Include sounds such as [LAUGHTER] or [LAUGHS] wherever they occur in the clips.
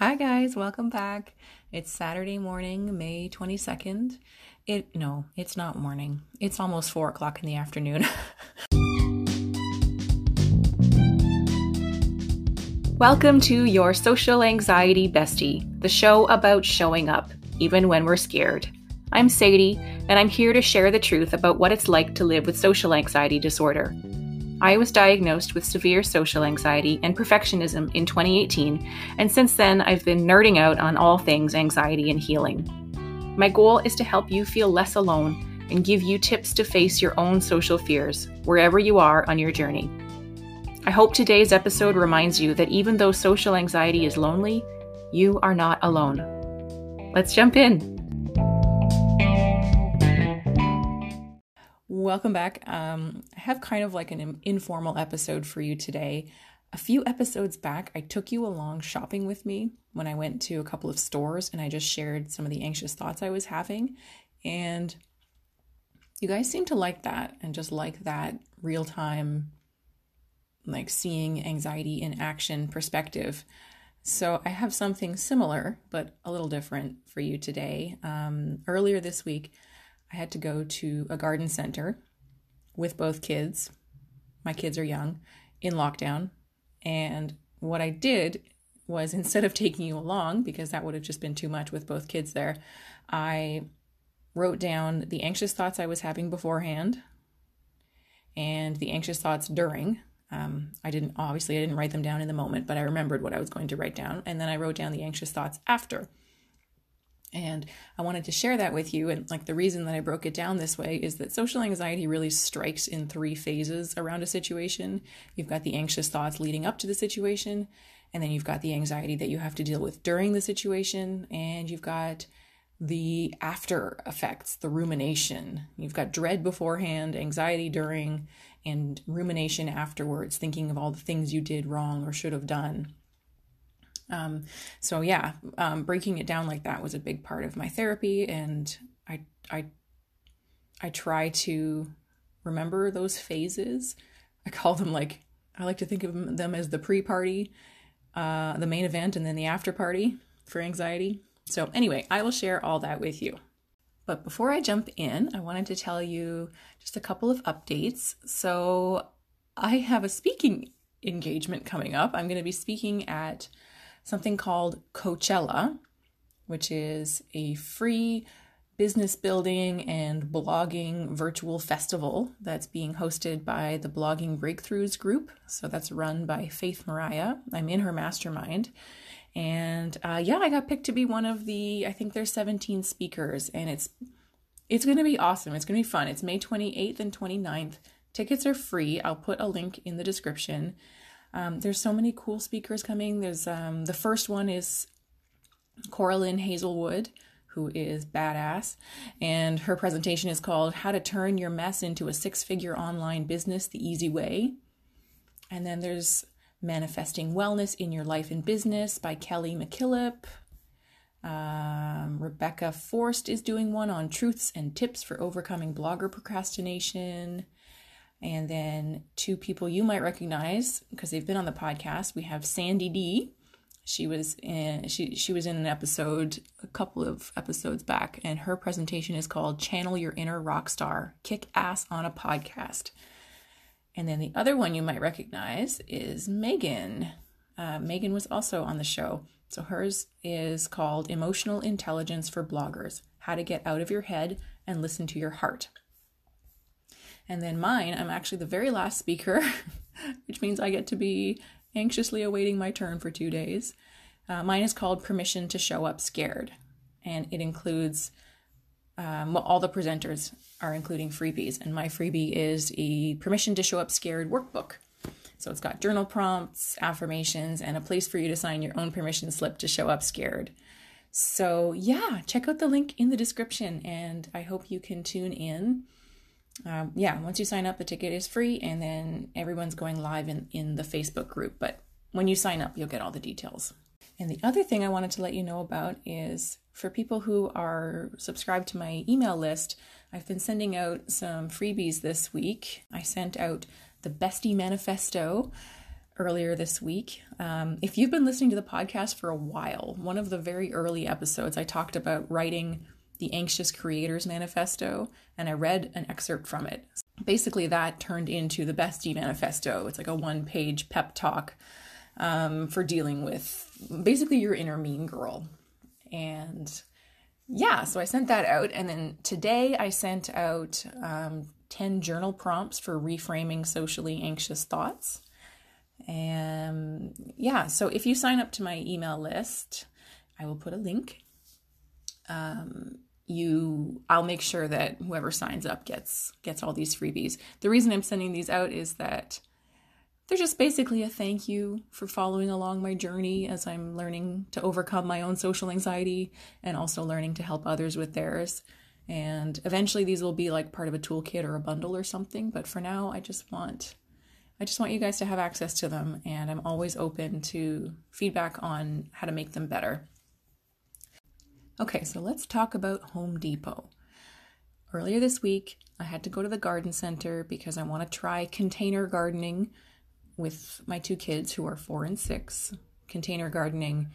Hi guys, welcome back. It's Saturday morning, May 22nd. It no, it's not morning. It's almost four o'clock in the afternoon. [LAUGHS] Welcome to Your Social Anxiety Bestie, the show about showing up, even when we're scared. I'm Sadie, and I'm here to share the truth about what it's like to live with social anxiety disorder. I was diagnosed with severe social anxiety and perfectionism in 2018, and since then I've been nerding out on all things anxiety and healing. My goal is to help you feel less alone and give you tips to face your own social fears wherever you are on your journey. I hope today's episode reminds you that even though social anxiety is lonely, you are not alone. Let's jump in. Welcome back. Um, I have kind of like an informal episode for you today. A few episodes back, I took you along shopping with me when I went to a couple of stores and I just shared some of the anxious thoughts I was having. And you guys seem to like that and just like that real time, like seeing anxiety in action perspective. So I have something similar, but a little different for you today. Um, earlier this week, I had to go to a garden center with both kids. My kids are young in lockdown. And what I did was [LAUGHS] instead of taking you along, because that would have just been too much with both kids there, I wrote down the anxious thoughts I was having beforehand and the anxious thoughts during. Um, I didn't, obviously, I didn't write them down in the moment, but I remembered what I was going to write down. And then I wrote down the anxious thoughts after. And I wanted to share that with you. And like the reason that I broke it down this way is that social anxiety really strikes in three phases around a situation. You've got the anxious thoughts leading up to the situation, and then you've got the anxiety that you have to deal with during the situation, and you've got the after effects, the rumination. You've got dread beforehand, anxiety during, and rumination afterwards, thinking of all the things you did wrong or should have done. Um, so yeah, um, breaking it down like that was a big part of my therapy, and I I I try to remember those phases. I call them like I like to think of them as the pre-party, uh, the main event, and then the after party for anxiety. So anyway, I will share all that with you. But before I jump in, I wanted to tell you just a couple of updates. So I have a speaking engagement coming up. I'm going to be speaking at something called Coachella, which is a free business building and blogging virtual festival that's being hosted by the Blogging Breakthroughs group. So that's run by Faith Mariah. I'm in her mastermind. And uh, yeah, I got picked to be one of the, I think there's 17 speakers, and it's it's going to be awesome. It's going to be fun. It's May 28th and 29th. Tickets are free. I'll put a link in the description. Um, there's so many cool speakers coming. There's um, the first one is Coralyn Hazelwood, who is badass, and her presentation is called "How to Turn Your Mess into a Six-Figure Online Business the Easy Way." And then there's Manifesting Wellness in Your Life and Business by Kelly McKillop. Um, Rebecca Forst is doing one on truths and tips for overcoming blogger procrastination. And then two people you might recognize because they've been on the podcast. We have Sandy D. She was in she she was in an episode a couple of episodes back, and her presentation is called "Channel Your Inner Rock Star: Kick Ass on a Podcast." And then the other one you might recognize is Megan. Uh, Megan was also on the show. So hers is called Emotional Intelligence for Bloggers How to Get Out of Your Head and Listen to Your Heart. And then mine, I'm actually the very last speaker, [LAUGHS] which means I get to be anxiously awaiting my turn for two days. Uh, mine is called Permission to Show Up Scared, and it includes um, well, all the presenters are including freebies, and my freebie is a Permission to Show Up Scared workbook. So it's got journal prompts, affirmations, and a place for you to sign your own permission slip to show up scared. So, yeah, check out the link in the description, and I hope you can tune in um, yeah, once you sign up, the ticket is free, and then everyone's going live in, in the Facebook group. But when you sign up, you'll get all the details. And the other thing I wanted to let you know about is for people who are subscribed to my email list, I've been sending out some freebies this week. I sent out the Bestie Manifesto earlier this week. Um, if you've been listening to the podcast for a while, one of the very early episodes, I talked about writing the Anxious Creators Manifesto, and I read an excerpt from it. Basically, that turned into the Bestie Manifesto. It's like a one page pep talk um, for dealing with basically your inner mean girl. And yeah, so I sent that out. And then today I sent out um, 10 journal prompts for reframing socially anxious thoughts. And yeah, so if you sign up to my email list, I will put a link. Um, you I'll make sure that whoever signs up gets gets all these freebies. The reason I'm sending these out is that they're just basically a thank you for following along my journey as I'm learning to overcome my own social anxiety and also learning to help others with theirs. And eventually these will be like part of a toolkit or a bundle or something, but for now I just want I just want you guys to have access to them and I'm always open to feedback on how to make them better. Okay, so let's talk about Home Depot. Earlier this week, I had to go to the garden center because I want to try container gardening with my two kids who are four and six. Container gardening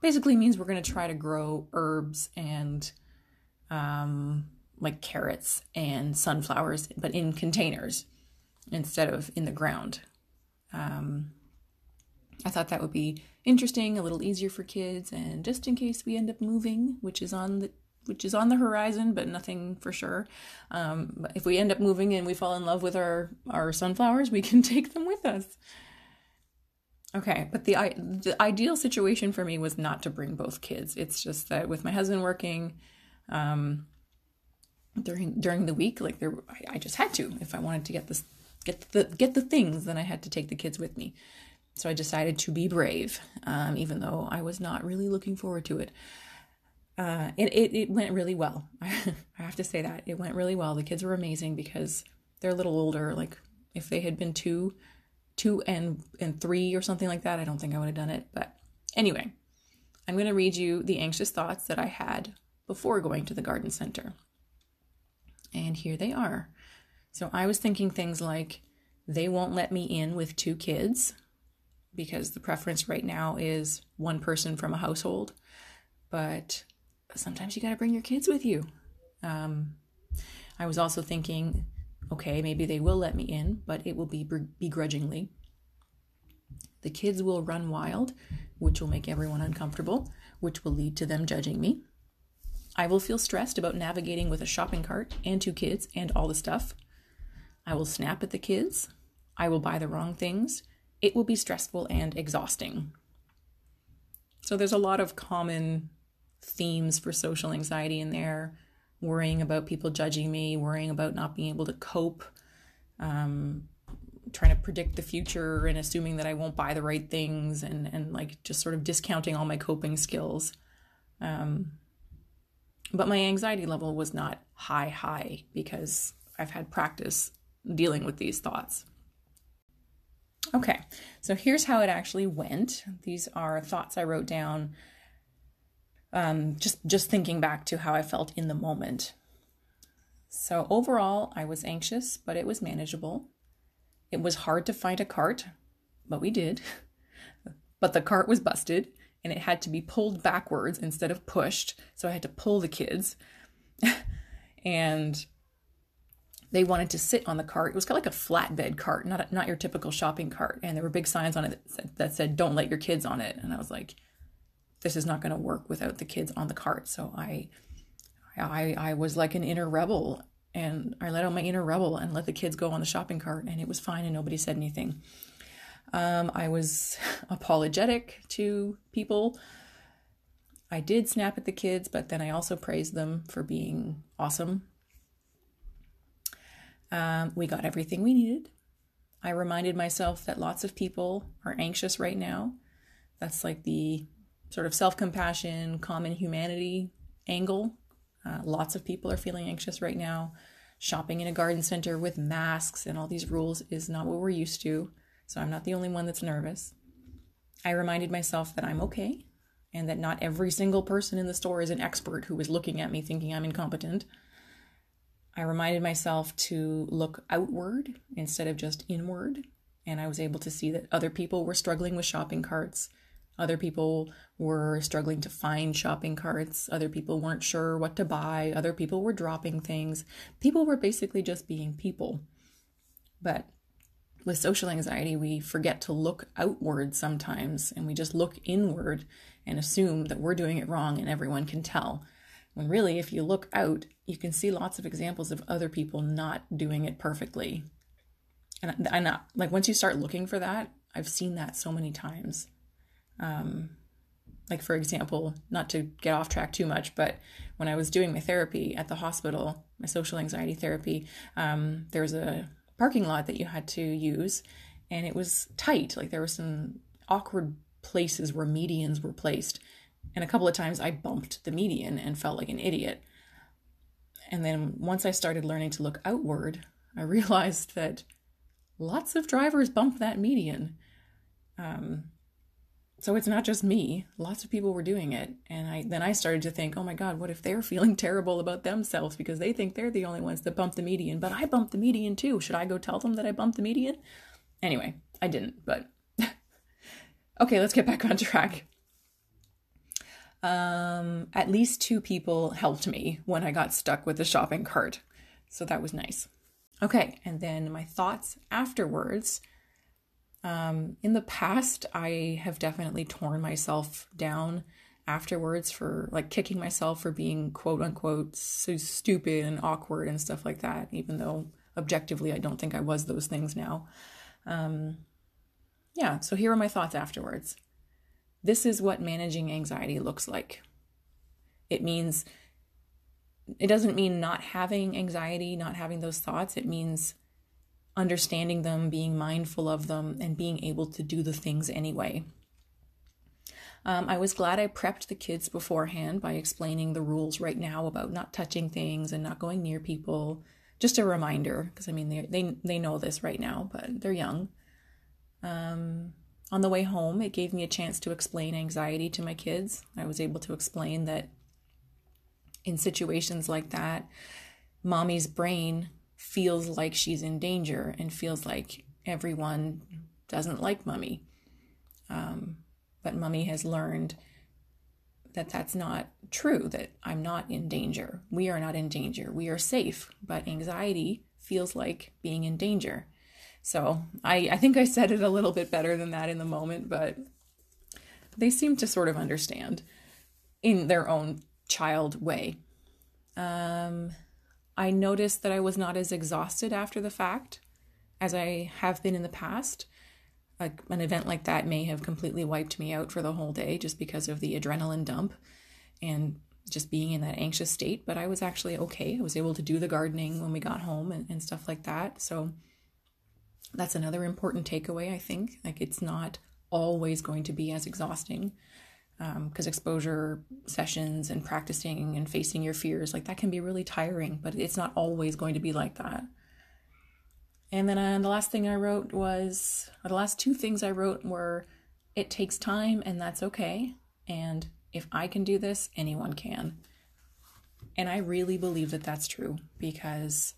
basically means we're going to try to grow herbs and um, like carrots and sunflowers, but in containers instead of in the ground. Um, I thought that would be interesting, a little easier for kids, and just in case we end up moving, which is on the which is on the horizon, but nothing for sure. Um, if we end up moving and we fall in love with our our sunflowers, we can [LAUGHS] take them with us. Okay, but the the ideal situation for me was not to bring both kids. It's just that with my husband working um, during during the week, like there, I, I just had to. If I wanted to get this get the get the things, then I had to take the kids with me. So I decided to be brave, um, even though I was not really looking forward to it. Uh, it, it, it went really well. [LAUGHS] I have to say that. It went really well. The kids were amazing because they're a little older. Like, if they had been two, two and, and three or something like that, I don't think I would have done it. But anyway, I'm going to read you the anxious thoughts that I had before going to the garden center. And here they are. So I was thinking things like, they won't let me in with two kids because the preference right now is one person from a household. But sometimes you got to bring your kids with you. Um, I was also thinking, okay, maybe they will let me in, but it will be begrudgingly. The kids will run wild, which will make everyone uncomfortable, which will lead to them judging me. I will feel stressed about navigating with a shopping cart and two kids and all the stuff. I will snap at the kids. I will buy the wrong things it will be stressful and exhausting. So there's a lot of common themes for social anxiety in there worrying about people judging me, worrying about not being able to cope, um, trying to predict the future and assuming that I won't buy the right things and, and like just sort of discounting all my coping skills. Um, but my anxiety level was not high, high because I've had practice dealing with these thoughts. Okay, so here's how it actually went. These are thoughts I wrote down um, just just thinking back to how I felt in the moment. So overall, I was anxious, but it was manageable. It was hard to find a cart, but we did. [LAUGHS] But the cart was busted and it had to be pulled backwards instead of pushed, so I had to pull the kids. [LAUGHS] and they wanted to sit on the cart. It was kind of like a flatbed cart, not not your typical shopping cart. And there were big signs on it that said, that said "Don't let your kids on it." And I was like, "This is not going to work without the kids on the cart." So I, I, I was like an inner rebel, and I let out my inner rebel and let the kids go on the shopping cart, and it was fine, and nobody said anything. Um, I was [LAUGHS] apologetic to people. I did snap at the kids, but then I also praised them for being awesome um, we got everything we needed. I reminded myself that lots of people are anxious right now. That's like the sort of self compassion, common humanity angle. Uh, lots of people are feeling anxious right now. Shopping in a garden center with masks and all these rules is not what we're used to. So I'm not the only one that's nervous. I reminded myself that I'm okay and that not every single person in the store is an expert who is looking at me thinking I'm incompetent. I reminded myself to look outward instead of just inward And I was able to see that other people were struggling with shopping carts. Other people were struggling to find shopping carts. Other people weren't sure what to buy. Other people were dropping things. People were basically just being people. But with social anxiety, we forget to look outward sometimes and we just look inward and assume that we're doing it wrong and everyone can tell. When really, if you look out, you can see lots of examples of other people not doing it perfectly. And I not like once you start looking for that, I've seen that so many times. Um, like for example, not to get off track too much, but when I was doing my therapy at the hospital, my social anxiety therapy, um, there was a parking lot that you had to use, and it was tight. Like there were some awkward places where medians were placed. And a couple of times I bumped the median and felt like an idiot. And then once I started learning to look outward, I [LAUGHS] realized that lots of drivers bump that median. Um, so it's not just me. Lots of people were doing it. And I then I started to think, oh my God, what if they're [LAUGHS] feeling terrible about themselves because they think they're the only ones that bump the median, but I bumped the median too. Should I go tell them that I bumped the median? Anyway, I didn't, but [LAUGHS] okay, let's get back on track. Um, at least two people helped me when I got stuck with the shopping cart. So that was nice. Okay, and then my thoughts afterwards um, in the past, I have definitely torn myself down afterwards for like kicking myself for being quote unquote so stupid and awkward and stuff like that, even though objectively I don't think I was those things now. Um, yeah, so here are my thoughts afterwards. This is what managing anxiety looks like. It means, it doesn't mean not having anxiety, not having those thoughts. It means understanding them, being mindful of them, and being able to do the things anyway. Um, I was glad I prepped the kids beforehand by explaining the rules right now about not touching things and not going near people. Just a reminder, because I mean they they they know this right now, but they're young. Um, on the way home, it gave me a chance to explain anxiety to my kids. I was able to explain that in situations like that, mommy's brain feels like she's in danger and feels like everyone doesn't like mummy. Um, but mummy has learned that that's not true, that I'm not in danger. We are not in danger. We are safe. But anxiety feels like being in danger. So I, I think I said it a little bit better than that in the moment, but they seem to sort of understand in their own child way. Um, I noticed that I was not as exhausted after the fact as I have been in the past. Like an event like that may have completely wiped me out for the whole day just because of the adrenaline dump and just being in that anxious state. But I was actually okay. I was able to do the gardening when we got home and, and stuff like that. So that's another important takeaway, I think. Like it's not always going to be as exhausting because um, exposure sessions and practicing and facing your fears like that can be really tiring but it's not always going to be like that and then uh, the last thing i wrote was the last two things i wrote were it takes time and that's okay and if i can do this anyone can and i really believe that that's true because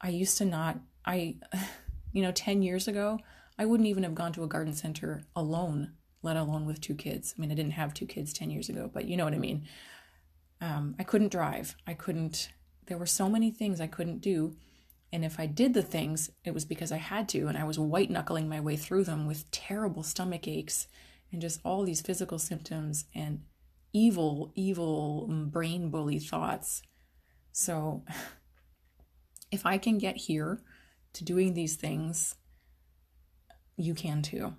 i used to not i [SIGHS] you know 10 years ago i wouldn't even have gone to a garden center alone let alone with two kids. I mean, I didn't have two kids 10 years ago, but you know what I mean. Um, I couldn't drive. I couldn't, there were so many things I couldn't do. And if I did the things, it was because I had to. And I was white knuckling my way through them with terrible stomach aches and just all these physical symptoms and evil, evil brain bully thoughts. So [SIGHS] if I can get here to doing these things, you can too.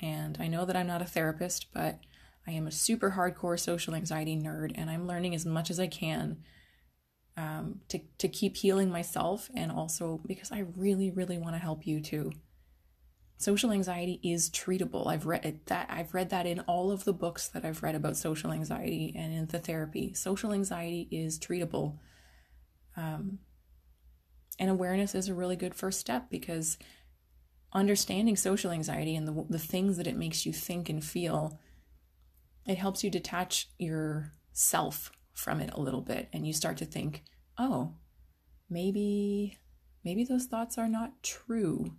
And I know that I'm not a therapist, but I am a super hardcore social anxiety nerd, and I'm learning as much as I can um, to, to keep healing myself and also because I really, really want to help you too. Social anxiety is treatable. I've read that I've read that in all of the books that I've read about social anxiety and in the therapy. Social anxiety is treatable. Um, and awareness is a really good first step because understanding social anxiety and the, the things that it makes you think and feel, it helps you detach yourself from it a little bit. And you start to think, oh, maybe, maybe those thoughts are not true.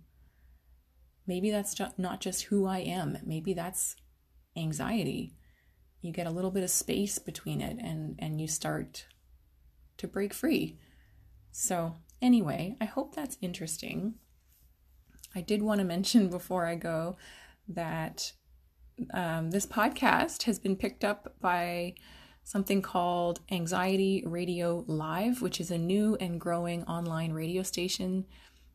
maybe that's not just who I am. Maybe that's anxiety. You get a little bit of space between it and, and you start to break free. So, anyway, I hope that's interesting. I did want to mention [LAUGHS] before I go that um, this podcast has been picked up by something called Anxiety Radio Live, which is a new and growing online radio station.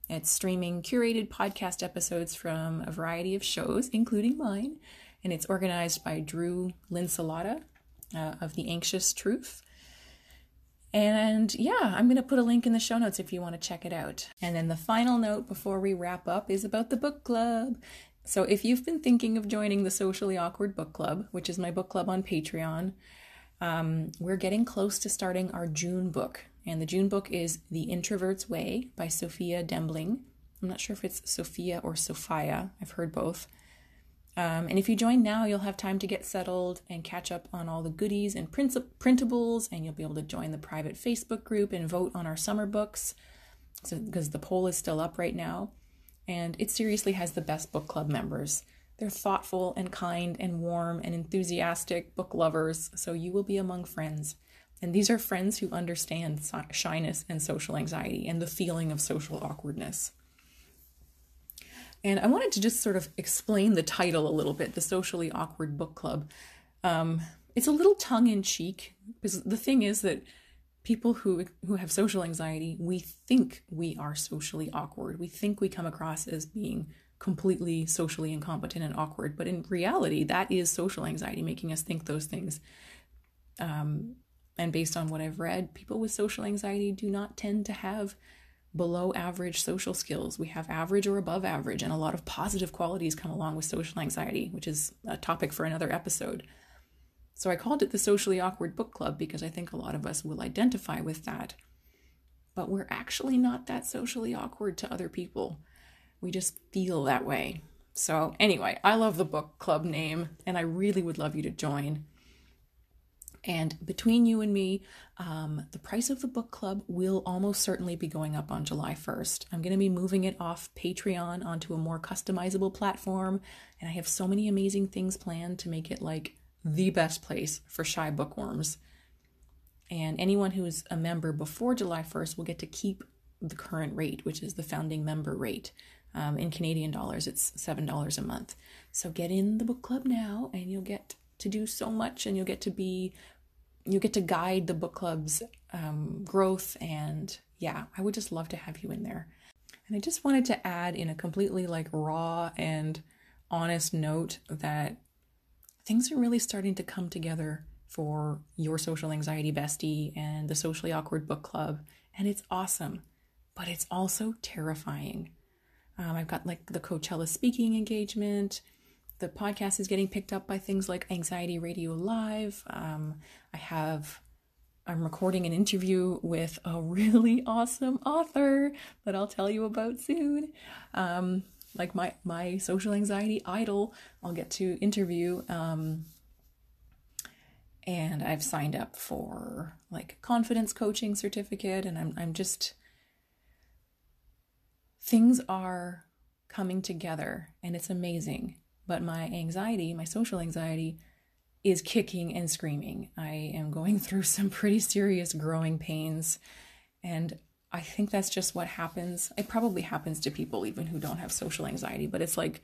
It's streaming curated podcast episodes from a variety of shows, including mine, and it's organized by Drew Linsalata uh, of The Anxious Truth. And yeah, I'm going to put a link in the show notes if you want to check it out. And then the final note before we wrap up is about the book club. So if you've been thinking of joining the Socially Awkward Book Club, which is my book club on Patreon, um, we're getting close to starting our June book. And the June book is The Introvert's Way by Sophia Dembling. I'm not sure if it's Sophia or Sophia, I've heard both. Um, and if you join now, you'll have time to get settled and catch up on all the goodies and print- printables, and you'll be able to join the private Facebook group and vote on our summer books because so, the poll is still up right now. And it seriously has the best book club members. They're thoughtful and kind and warm and enthusiastic book lovers, so you will be among friends. And these are friends who understand shyness and social anxiety and the feeling of social awkwardness. And I wanted to just sort of explain the title a little bit the Socially Awkward Book Club. Um, it's a little tongue in cheek because the thing is that people who who have social anxiety, we think we are socially awkward. We think we come across as being completely socially incompetent and awkward. But in reality, that is social anxiety making us think those things. Um, and based on what I've read, people with social anxiety do not tend to have below average social skills. We have average or above average, and a lot of positive qualities come along with social anxiety, which is a topic for another episode. So I called it the Socially Awkward Book Club because I think a lot of us will identify with that. But we're actually not that socially awkward to other people. We just feel that way. So, anyway, I love the book club name and I really would love you to join. And between you and me, um, the price of the book club will almost certainly be going up on July 1st. I'm going to be moving it off Patreon onto a more customizable platform. And I have so many amazing things planned to make it like the best place for shy bookworms. And anyone who's a member before July 1st will get to keep the current rate, which is the founding member rate. Um, in Canadian dollars, it's $7 a month. So get in the book club now and you'll get to do so much and you'll get to be, you'll get to guide the book club's um, growth. And yeah, I would just love to have you in there. And I just wanted to add in a completely like raw and honest note that things are really starting to come together for your social anxiety bestie and the socially awkward book club. And it's awesome, but it's also terrifying. Um, I've got like the Coachella speaking engagement. The podcast is getting picked up by things like Anxiety Radio Live. Um, I have, I'm recording an interview with a [LAUGHS] really awesome author that I'll tell you about soon. Um, like my my social anxiety idol, I'll get to interview. Um, and I've signed up for like confidence coaching certificate, and I'm I'm just things are coming together and it's amazing. But my anxiety, my social anxiety, is kicking and screaming. I am going [LAUGHS] through some pretty serious growing pains. And I think that's just what happens. It probably happens to people even who don't have social anxiety, but it's like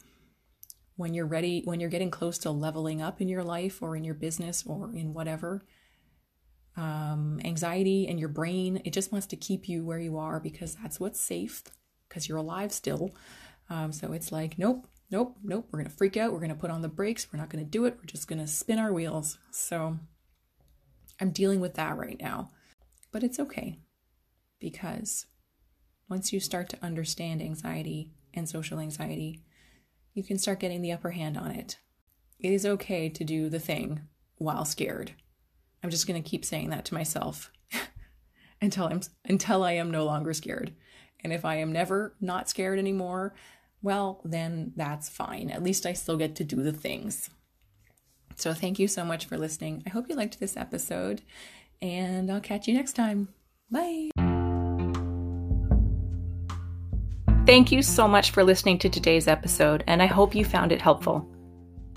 when you're ready, when you're getting close to leveling up in your life or in your business or in whatever, um, anxiety and your brain, it just wants to keep you where you are because that's what's safe because you're alive still. Um, so it's like, nope, nope, nope, we're going to freak out. We're going to put on the brakes. We're not going to do it. We're just going to spin our wheels. So I'm dealing with that right now. But it's okay because once you start to understand anxiety and social anxiety, you can start getting the upper hand on it. It is okay to do the thing while scared. I'm just going to keep saying that to myself [LAUGHS] until I'm until I am no longer scared. And if I am never not scared anymore, well, then that's fine. At least I still get to do the things. So thank you so much for listening. I hope you liked this episode, and I'll catch you next time. Bye. Thank you so much for listening to today's episode, and I hope you found it helpful.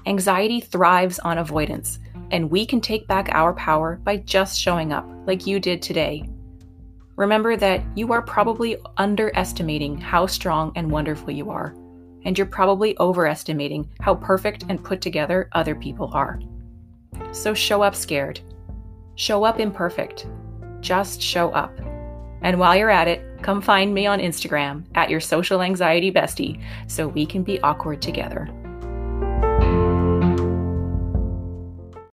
Anxiety thrives on avoidance, and we can take back our power by just showing up, like you did today. Remember that you are probably underestimating how strong and wonderful you are, and you're probably overestimating how perfect and put together other people are. So show up scared. Show up imperfect. Just show up. And while you're at it, come find me on Instagram at your social anxiety bestie so we can be awkward together.